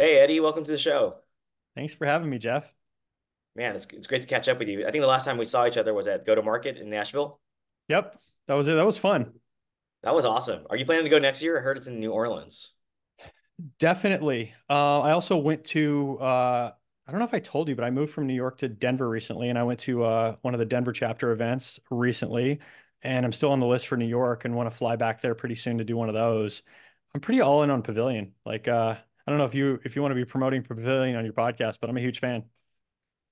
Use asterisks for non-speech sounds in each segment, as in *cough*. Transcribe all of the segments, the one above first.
Hey, Eddie, welcome to the show. Thanks for having me, Jeff. Man, it's, it's great to catch up with you. I think the last time we saw each other was at Go to Market in Nashville. Yep, that was it. That was fun. That was awesome. Are you planning to go next year? I heard it's in New Orleans. Definitely. Uh, I also went to, uh, I don't know if I told you, but I moved from New York to Denver recently, and I went to uh, one of the Denver chapter events recently, and I'm still on the list for New York and want to fly back there pretty soon to do one of those. I'm pretty all in on Pavilion. Like, uh, I don't know if you if you want to be promoting Pavilion on your podcast, but I'm a huge fan.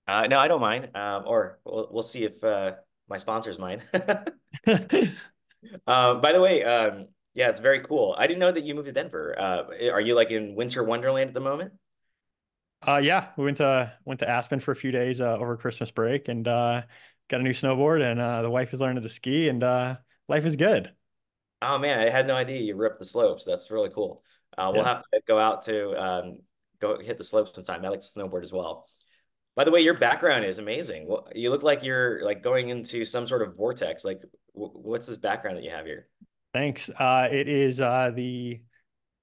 Uh, no, I don't mind. Um, or we'll, we'll see if uh, my sponsors mind. *laughs* Um, by the way, um, yeah, it's very cool. I didn't know that you moved to Denver. Uh, are you like in winter wonderland at the moment? Uh, yeah, we went to went to Aspen for a few days uh, over Christmas break and uh, got a new snowboard, and uh, the wife is learning to ski, and uh, life is good. Oh man, I had no idea you ripped the slopes. That's really cool. Uh, we'll Yeah. have to go out to um, go hit the slopes sometime. I like to snowboard as well. By the way, your background is amazing. Well, you look like you're like going into some sort of vortex. Like, what's this background that you have here? Thanks. Uh, it is uh, the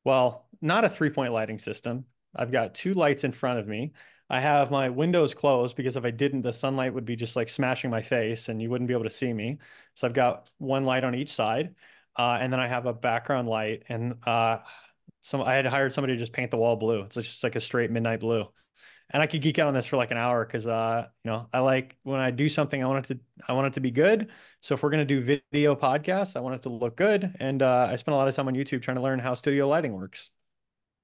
well, not a three point lighting system. I've got two lights in front of me. I have my windows closed because if I didn't, the sunlight would be just like smashing my face and you wouldn't be able to see me. So I've got one light on each side. Uh, and then I have a background light and uh, some I had hired somebody to just paint the wall blue. It's just like a straight midnight blue. And I could geek out on this for like an hour because uh, you know, I like when I do something, I want it to I want it to be good. So if we're gonna do video podcasts, I want it to look good. And uh, I spent a lot of time on YouTube trying to learn how studio lighting works.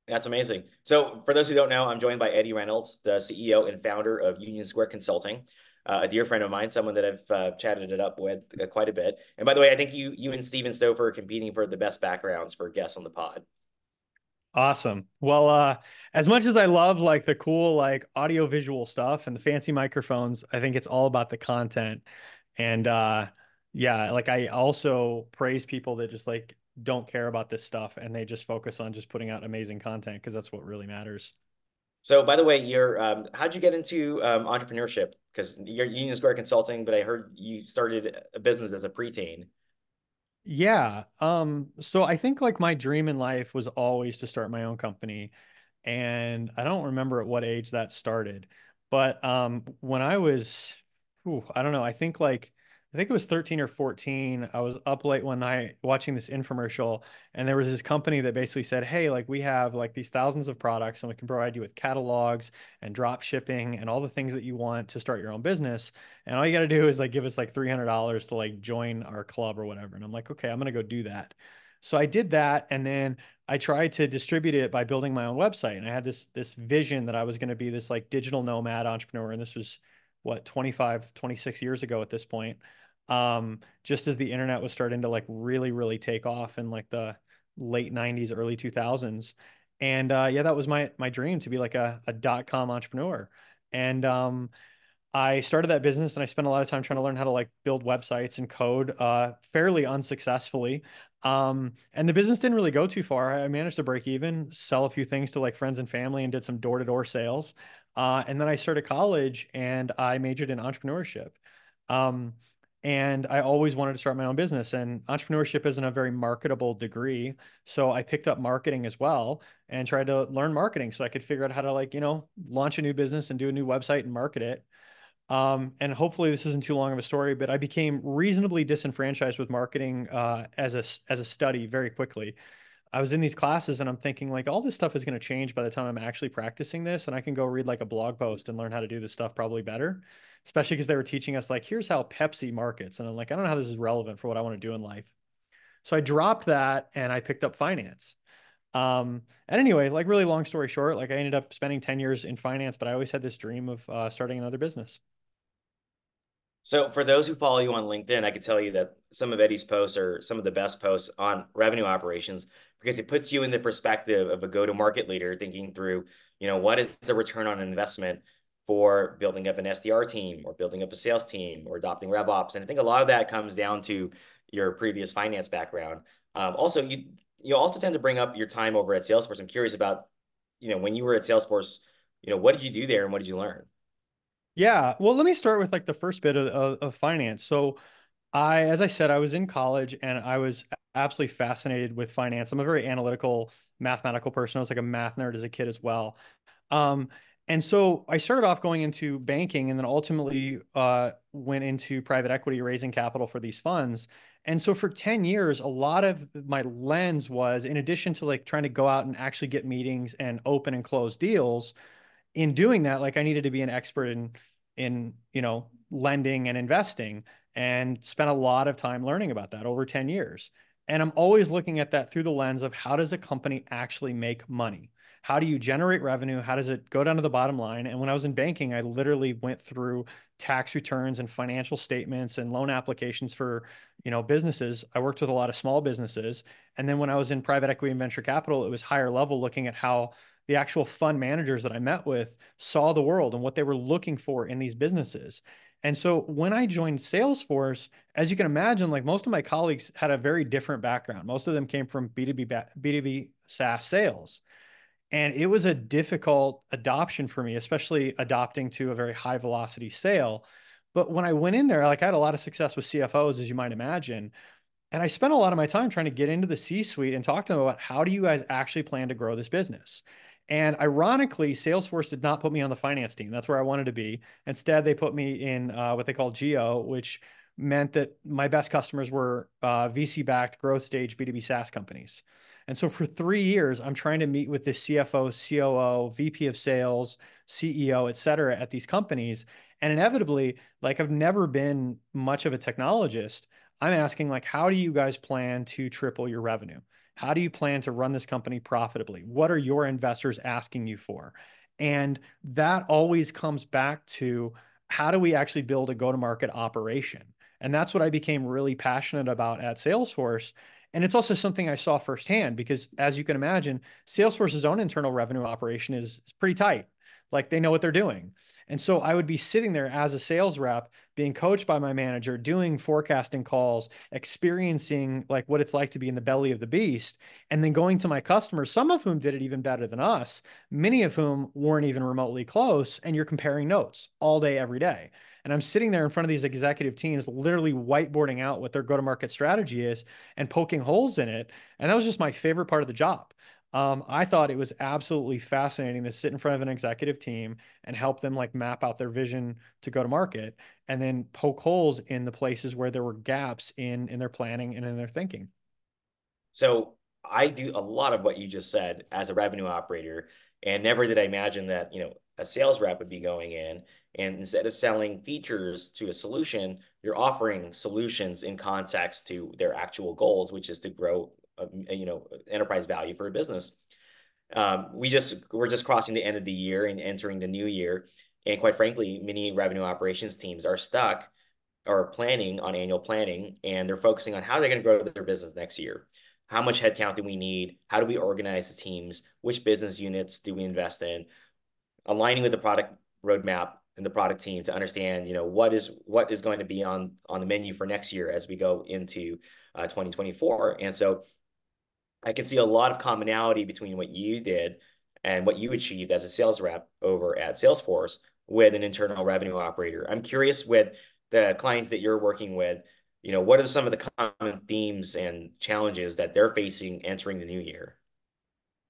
That's amazing. So, for those who don't know, I'm joined by Eddie Reynolds, the CEO and founder of Union Square Consulting, uh, a dear friend of mine, someone that I've uh, chatted it up with uh, quite a bit. And by the way, I think you you and Steven Stouffer are competing for the best backgrounds for guests on the pod. Awesome. Well, uh, as much as I love like the cool like audio visual stuff and the fancy microphones, I think it's all about the content. And uh yeah, like I also praise people that just like don't care about this stuff and they just focus on just putting out amazing content because that's what really matters. So, by the way, you're um, how'd you get into um, entrepreneurship? Because you're Union Square Consulting, but I heard you started a business as a preteen. Yeah. Um, so I think like my dream in life was always to start my own company. And I don't remember at what age that started. But um when I was, I don't know, I think like I think it was 13 or 14. I was up late one night watching this infomercial, and there was this company that basically said, Hey, like we have like these thousands of products and we can provide you with catalogs and drop shipping and all the things that you want to start your own business. And all you got to do is like give us like $300 to like join our club or whatever. And I'm like, okay, I'm going to go do that. So I did that. And then I tried to distribute it by building my own website. And I had this, this vision that I was going to be this like digital nomad entrepreneur. And this was what, 25, 26 years ago at this point. Um, just as the internet was starting to like really, really take off in like the late 90s, early 2000s. And uh, yeah, that was my my dream to be like a, a dot com entrepreneur. And um, I started that business and I spent a lot of time trying to learn how to like build websites and code uh, fairly unsuccessfully. Um, and the business didn't really go too far. I managed to break even, sell a few things to like friends and family, and did some door to door sales. Uh, and then I started college and I majored in entrepreneurship. Um, and I always wanted to start my own business, and entrepreneurship isn't a very marketable degree. So I picked up marketing as well and tried to learn marketing so I could figure out how to like, you know, launch a new business and do a new website and market it um, and hopefully this isn't too long of a story, but I became reasonably disenfranchised with marketing uh, as a as a study very quickly. I was in these classes and I'm thinking like all this stuff is going to change by the time I'm actually practicing this, and I can go read like a blog post and learn how to do this stuff probably better. Especially because they were teaching us like here's how Pepsi markets, and I'm like I don't know how this is relevant for what I want to do in life. So I dropped that and I picked up finance. Um, and anyway, like really long story short, like I ended up spending 10 years in finance, but I always had this dream of uh, starting another business. So, for those who follow you on LinkedIn, I could tell you that some of Eddie's posts are some of the best posts on revenue operations because it puts you in the perspective of a go-to-market leader thinking through, you know, what is the return on investment for building up an SDR team or building up a sales team or adopting RevOps. And I think a lot of that comes down to your previous finance background. Um, also, you you also tend to bring up your time over at Salesforce. I'm curious about, you know, when you were at Salesforce, you know, what did you do there and what did you learn? Yeah, well, let me start with like the first bit of, of, of finance. So I, as I said, I was in college and I was absolutely fascinated with finance. I'm a very analytical, mathematical person. I was like a math nerd as a kid as well. Um, and so I started off going into banking and then ultimately uh, went into private equity, raising capital for these funds. And so for 10 years, a lot of my lens was in addition to like trying to go out and actually get meetings and open and close deals, in doing that, like I needed to be an expert in in, you know, lending and investing and spent a lot of time learning about that over 10 years. And I'm always looking at that through the lens of how does a company actually make money? How do you generate revenue? How does it go down to the bottom line? And when I was in banking, I literally went through tax returns and financial statements and loan applications for, you know, businesses. I worked with a lot of small businesses. And then when I was in private equity and venture capital, it was higher level looking at how the actual fund managers that I met with saw the world and what they were looking for in these businesses. And so when I joined Salesforce, as you can imagine, like most of my colleagues had a very different background. Most of them came from B2B B2B SaaS sales. And it was a difficult adoption for me, especially adopting to a very high velocity sale. But when I went in there, like I had a lot of success with CFOs, as you might imagine. And I spent a lot of my time trying to get into the C suite and talk to them about how do you guys actually plan to grow this business? And ironically, Salesforce did not put me on the finance team. That's where I wanted to be. Instead, they put me in uh, what they call Geo, which meant that my best customers were uh, VC backed growth stage B2B SaaS companies. And so for three years, I'm trying to meet with the CFO, COO, VP of sales, CEO, et cetera, at these companies. And inevitably, like I've never been much of a technologist. I'm asking, like, how do you guys plan to triple your revenue? How do you plan to run this company profitably? What are your investors asking you for? And that always comes back to how do we actually build a go to market operation? And that's what I became really passionate about at Salesforce. And it's also something I saw firsthand because, as you can imagine, Salesforce's own internal revenue operation is, is pretty tight. Like they know what they're doing. And so I would be sitting there as a sales rep, being coached by my manager, doing forecasting calls, experiencing like what it's like to be in the belly of the beast, and then going to my customers, some of whom did it even better than us, many of whom weren't even remotely close. And you're comparing notes all day, every day. And I'm sitting there in front of these executive teams, literally whiteboarding out what their go to market strategy is and poking holes in it. And that was just my favorite part of the job. Um, I thought it was absolutely fascinating to sit in front of an executive team and help them like map out their vision to go to market and then poke holes in the places where there were gaps in in their planning and in their thinking. So I do a lot of what you just said as a revenue operator, and never did I imagine that you know a sales rep would be going in and instead of selling features to a solution, you're offering solutions in context to their actual goals, which is to grow you know enterprise value for a business. Um, we just we're just crossing the end of the year and entering the new year, and quite frankly, many revenue operations teams are stuck or planning on annual planning, and they're focusing on how they're going to grow their business next year. How much headcount do we need? How do we organize the teams? Which business units do we invest in? Aligning with the product roadmap and the product team to understand, you know, what is what is going to be on on the menu for next year as we go into uh, 2024. And so I can see a lot of commonality between what you did and what you achieved as a sales rep over at Salesforce with an internal revenue operator. I'm curious with the clients that you're working with, you know, what are some of the common themes and challenges that they're facing entering the new year?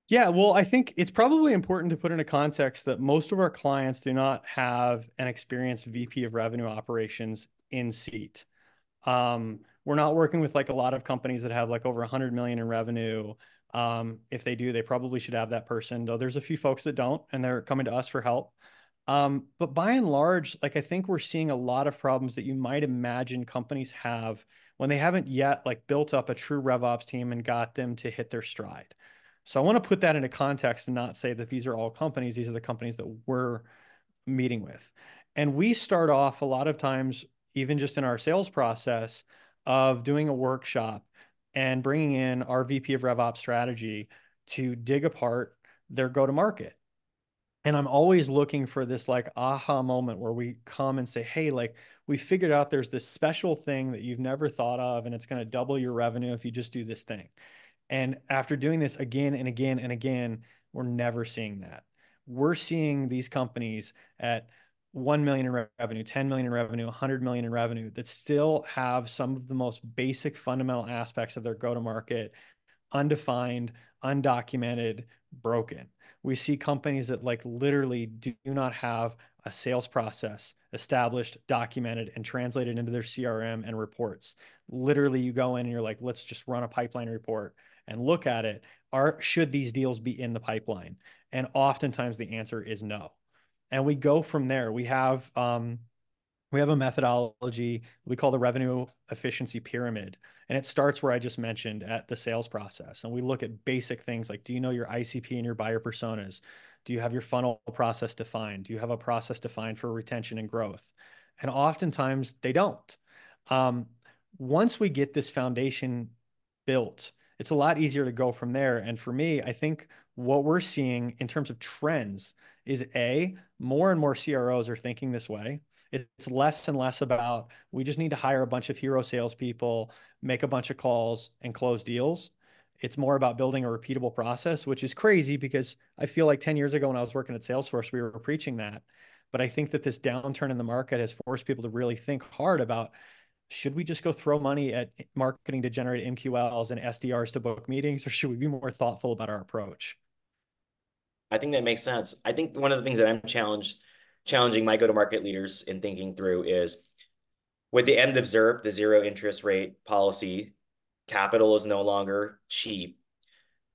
Yeah, well, I think it's probably important to put into context that most of our clients do not have an experienced VP of revenue operations in seat. Um, we're not working with like a lot of companies that have like over 100 million in revenue. Um, if they do, they probably should have that person, though there's a few folks that don't, and they're coming to us for help. Um, but by and large, like I think we're seeing a lot of problems that you might imagine companies have when they haven't yet like built up a true RevOps team and got them to hit their stride. So I want to put that into context and not say that these are all companies. These are the companies that we're meeting with. And we start off a lot of times, even just in our sales process, of doing a workshop and bringing in our VP of RevOps strategy to dig apart their go to market. And I'm always looking for this like aha moment where we come and say, hey, like we figured out there's this special thing that you've never thought of, and it's going to double your revenue if you just do this thing. And after doing this again and again and again, we're never seeing that. We're seeing these companies at 1 million in revenue, 10 million in revenue, 100 million in revenue that still have some of the most basic fundamental aspects of their go to market undefined, undocumented, broken. We see companies that like literally do not have a sales process established, documented, and translated into their CRM and reports. Literally, you go in and you're like, let's just run a pipeline report and look at it. Are should these deals be in the pipeline? And oftentimes the answer is no and we go from there. We have um, we have a methodology we call the revenue efficiency pyramid, and it starts where I just mentioned at the sales process. And we look at basic things like, do you know your ICP and your buyer personas? Do you have your funnel process defined? Do you have a process defined for retention and growth? And oftentimes they don't. Um, once we get this foundation built, it's a lot easier to go from there. And for me, I think what we're seeing in terms of trends is A, more and more CROs are thinking this way. It's less and less about we just need to hire a bunch of hero salespeople, make a bunch of calls, and close deals. It's more about building a repeatable process, which is crazy because I feel like 10 years ago when I was working at Salesforce, we were preaching that. But I think that this downturn in the market has forced people to really think hard about should we just go throw money at marketing to generate MQLs and SDRs to book meetings, or should we be more thoughtful about our approach? I think that makes sense. I think one of the things that I'm challenged challenging my go-to-market leaders in thinking through is with the end of ZIRP, the zero interest rate policy, capital is no longer cheap.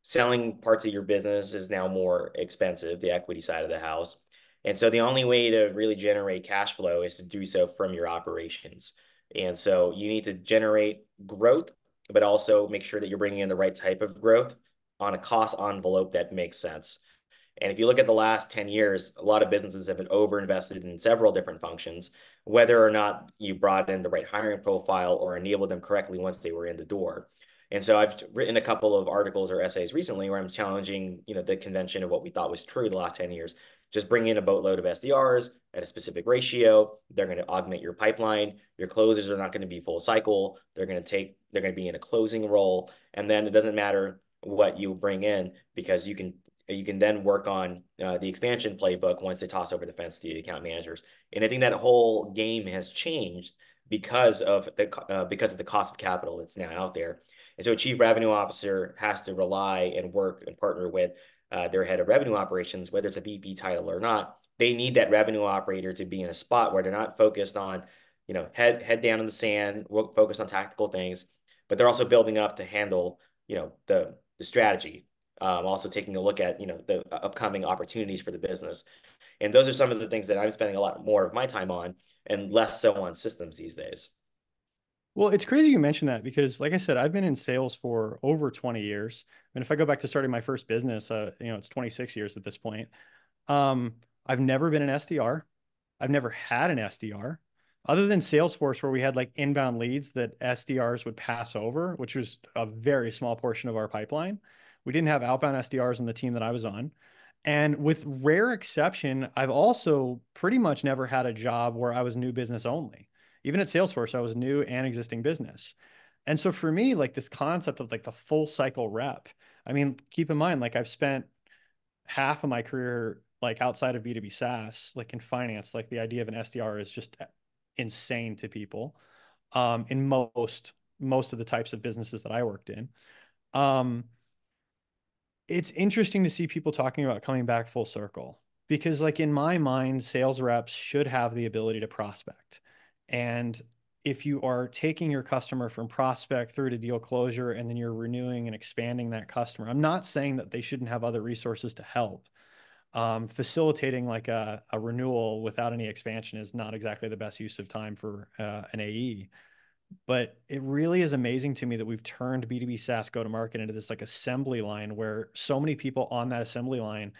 Selling parts of your business is now more expensive, the equity side of the house. And so the only way to really generate cash flow is to do so from your operations. And so you need to generate growth, but also make sure that you're bringing in the right type of growth on a cost envelope that makes sense. And if you look at the last 10 years, a lot of businesses have been overinvested in several different functions, whether or not you brought in the right hiring profile or enabled them correctly once they were in the door. And so I've written a couple of articles or essays recently where I'm challenging, you know, the convention of what we thought was true the last 10 years. Just bring in a boatload of SDRs at a specific ratio. They're going to augment your pipeline. Your closers are not going to be full cycle. They're going to take, they're going to be in a closing role. And then it doesn't matter what you bring in because you can you can then work on uh, the expansion playbook once they toss over the fence to the account managers. And I think that whole game has changed because of the uh, because of the cost of capital that's now out there. And so a chief revenue officer has to rely and work and partner with uh, their head of revenue operations, whether it's a VP title or not. They need that revenue operator to be in a spot where they're not focused on, you know, head head down in the sand, focused on tactical things, but they're also building up to handle, you know, the the strategy um, also taking a look at you know the upcoming opportunities for the business. And those are some of the things that i'm spending a lot more of my time on and less so on systems these days. Well it's crazy you mentioned that because like i said i've been in sales for over 20 years. And if i go back to starting my first business uh, you know it's 26 years at this point. Um, i've never been an sdr i've never had an sdr other than Salesforce, where we had like inbound leads that SDRs would pass over, which was a very small portion of our pipeline. We didn't have outbound SDRs on the team that I was on. And with rare exception, I've also pretty much never had a job where I was new business only. Even at Salesforce, I was new and existing business. And so for me, like this concept of like the full cycle rep, I mean, keep in mind, like I've spent half of my career like outside of B2B SaaS, like in finance, like the idea of an SDR is just insane to people um, in most most of the types of businesses that I worked in. Um, it's interesting to see people talking about coming back full circle because like in my mind sales reps should have the ability to prospect. And if you are taking your customer from prospect through to deal closure and then you're renewing and expanding that customer i'm not saying that they shouldn't have other resources to help. Um, facilitating like a, a, renewal without any expansion is not exactly the best use of time for uh, an ae but it really is amazing to me that we've turned B2B SaaS go to market into this like assembly line where so many people on that assembly line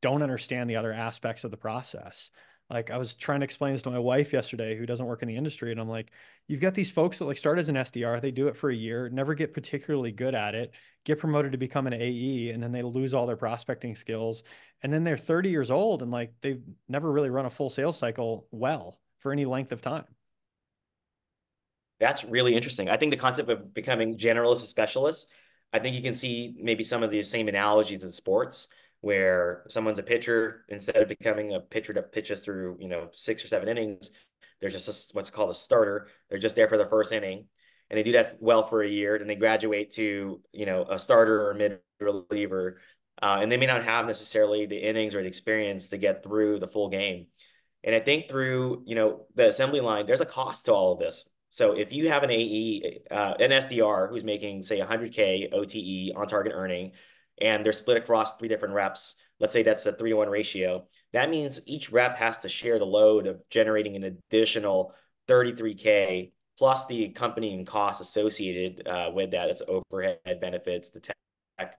don't understand the other aspects of the process. Like I was trying to explain this to my wife yesterday who doesn't work in the industry and I'm like you've got these folks that like start as an SDR, they do it for a year, never get particularly good at it, get promoted to become an AE and then they lose all their prospecting skills and then they're 30 years old and like they've never really run a full sales cycle well for any length of time. That's really interesting. I think the concept of becoming generalist specialists, I think you can see maybe some of the same analogies in sports where someone's a pitcher instead of becoming a pitcher that pitches through you know six or seven innings, they're just a, what's called a starter. They're just there for the first inning, and they do that well for a year. Then they graduate to you know a starter or mid reliever, uh, and they may not have necessarily the innings or the experience to get through the full game. And I think through you know the assembly line, there's a cost to all of this. So if you have an AE, uh, an SDR who's making say 100k OTE on target earning, and they're split across three different reps, let's say that's a three to one ratio. That means each rep has to share the load of generating an additional 33k plus the accompanying costs associated uh, with that. It's overhead benefits, the tech.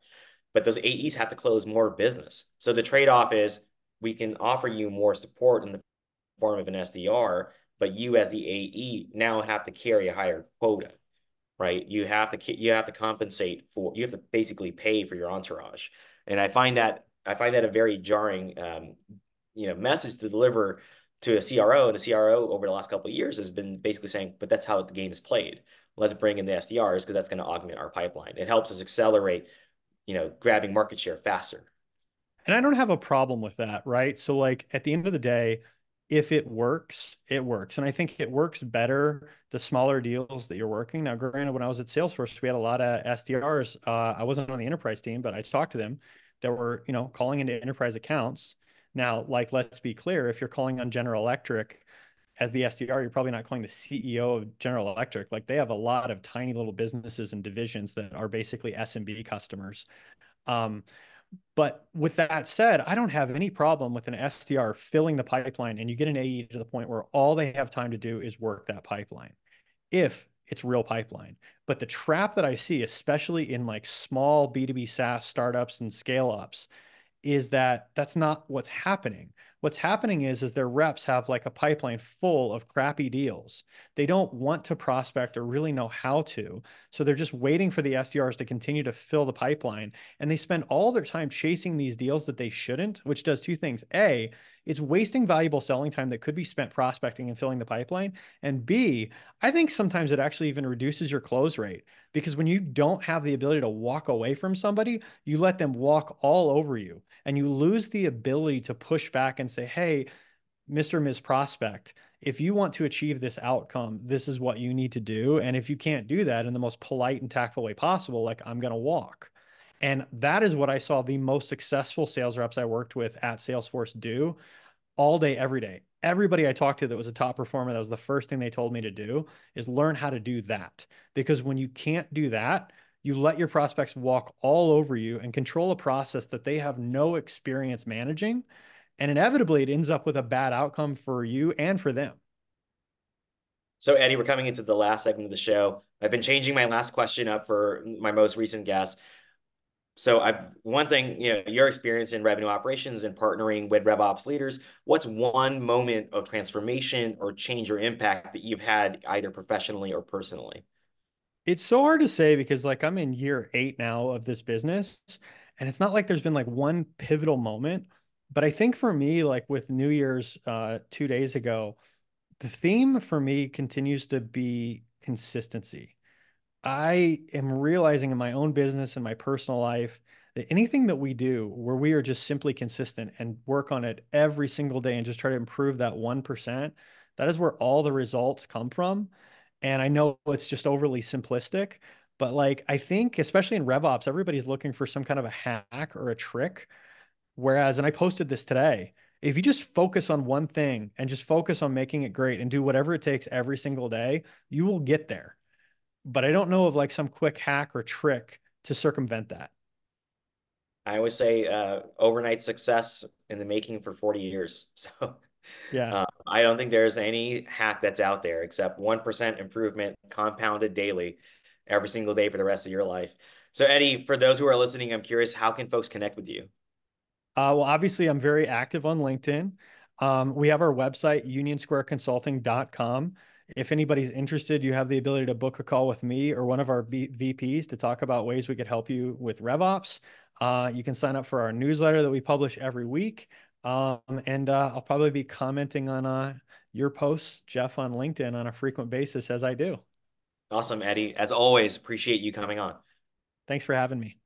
But those AEs have to close more business. So the trade off is we can offer you more support in the form of an SDR, but you as the AE now have to carry a higher quota, right? You have to you have to compensate for you have to basically pay for your entourage, and I find that I find that a very jarring, um, you know, message to deliver to a CRO. And the CRO over the last couple of years has been basically saying, "But that's how the game is played. Let's bring in the SDRs because that's going to augment our pipeline. It helps us accelerate, you know, grabbing market share faster." And I don't have a problem with that, right? So like at the end of the day, if it works, it works. And I think it works better the smaller deals that you're working. Now, granted, when I was at Salesforce, we had a lot of SDRs. Uh, I wasn't on the enterprise team, but I talked to them that were, you know, calling into enterprise accounts. Now, like, let's be clear, if you're calling on General Electric as the SDR, you're probably not calling the CEO of General Electric. Like they have a lot of tiny little businesses and divisions that are basically SMB customers. Um, but with that said, I don't have any problem with an SDR filling the pipeline and you get an AE to the point where all they have time to do is work that pipeline. If it's real pipeline. But the trap that I see, especially in like small B2B SaaS startups and scale ups, is that that's not what's happening. What's happening is, is their reps have like a pipeline full of crappy deals. They don't want to prospect or really know how to. So they're just waiting for the SDRs to continue to fill the pipeline. And they spend all their time chasing these deals that they shouldn't, which does two things. A, it's wasting valuable selling time that could be spent prospecting and filling the pipeline. And B, I think sometimes it actually even reduces your close rate because when you don't have the ability to walk away from somebody, you let them walk all over you and you lose the ability to push back and say, hey, Mr. Ms. Prospect, if you want to achieve this outcome, this is what you need to do. And if you can't do that in the most polite and tactful way possible, like I'm going to walk. And that is what I saw the most successful sales reps I worked with at Salesforce do all day, every day. Everybody I talked to that was a top performer, that was the first thing they told me to do is learn how to do that. Because when you can't do that, you let your prospects walk all over you and control a process that they have no experience managing. And inevitably, it ends up with a bad outcome for you and for them. So, Eddie, we're coming into the last segment of the show. I've been changing my last question up for my most recent guest so I one thing, you know, your experience in revenue operations and partnering with RevOps leaders, what's one moment of transformation or change or impact that you've had either professionally or personally? It's so hard to say because like I'm in year 8 now of this business and it's not like there's been like one pivotal moment, but I think for me like with New Year's uh 2 days ago, the theme for me continues to be consistency I am realizing in my own business and my personal life that anything that we do where we are just simply consistent and work on it every single day and just try to improve that 1%, that is where all the results come from. And I know it's just overly simplistic, but like I think, especially in RevOps, everybody's looking for some kind of a hack or a trick. Whereas, and I posted this today, if you just focus on one thing and just focus on making it great and do whatever it takes every single day, you will get there but I don't know of like some quick hack or trick to circumvent that. I always say uh, overnight success in the making for 40 years. *laughs* So yeah, uh, I don't think there's any hack that's out there except 1% improvement compounded daily every single day for the rest of your life. So Eddie, for those who are listening, I'm curious, how can folks connect with you? Uh, well, obviously I'm very active on LinkedIn. Um, we have our website, unionsquareconsulting.com if anybody's interested, you have the ability to book a call with me or one of our B- VPs to talk about ways we could help you with RevOps. Uh, you can sign up for our newsletter that we publish every week. Um, and uh, I'll probably be commenting on uh, your posts, Jeff, on LinkedIn on a frequent basis as I do. Awesome, Eddie. As always, appreciate you coming on. Thanks for having me.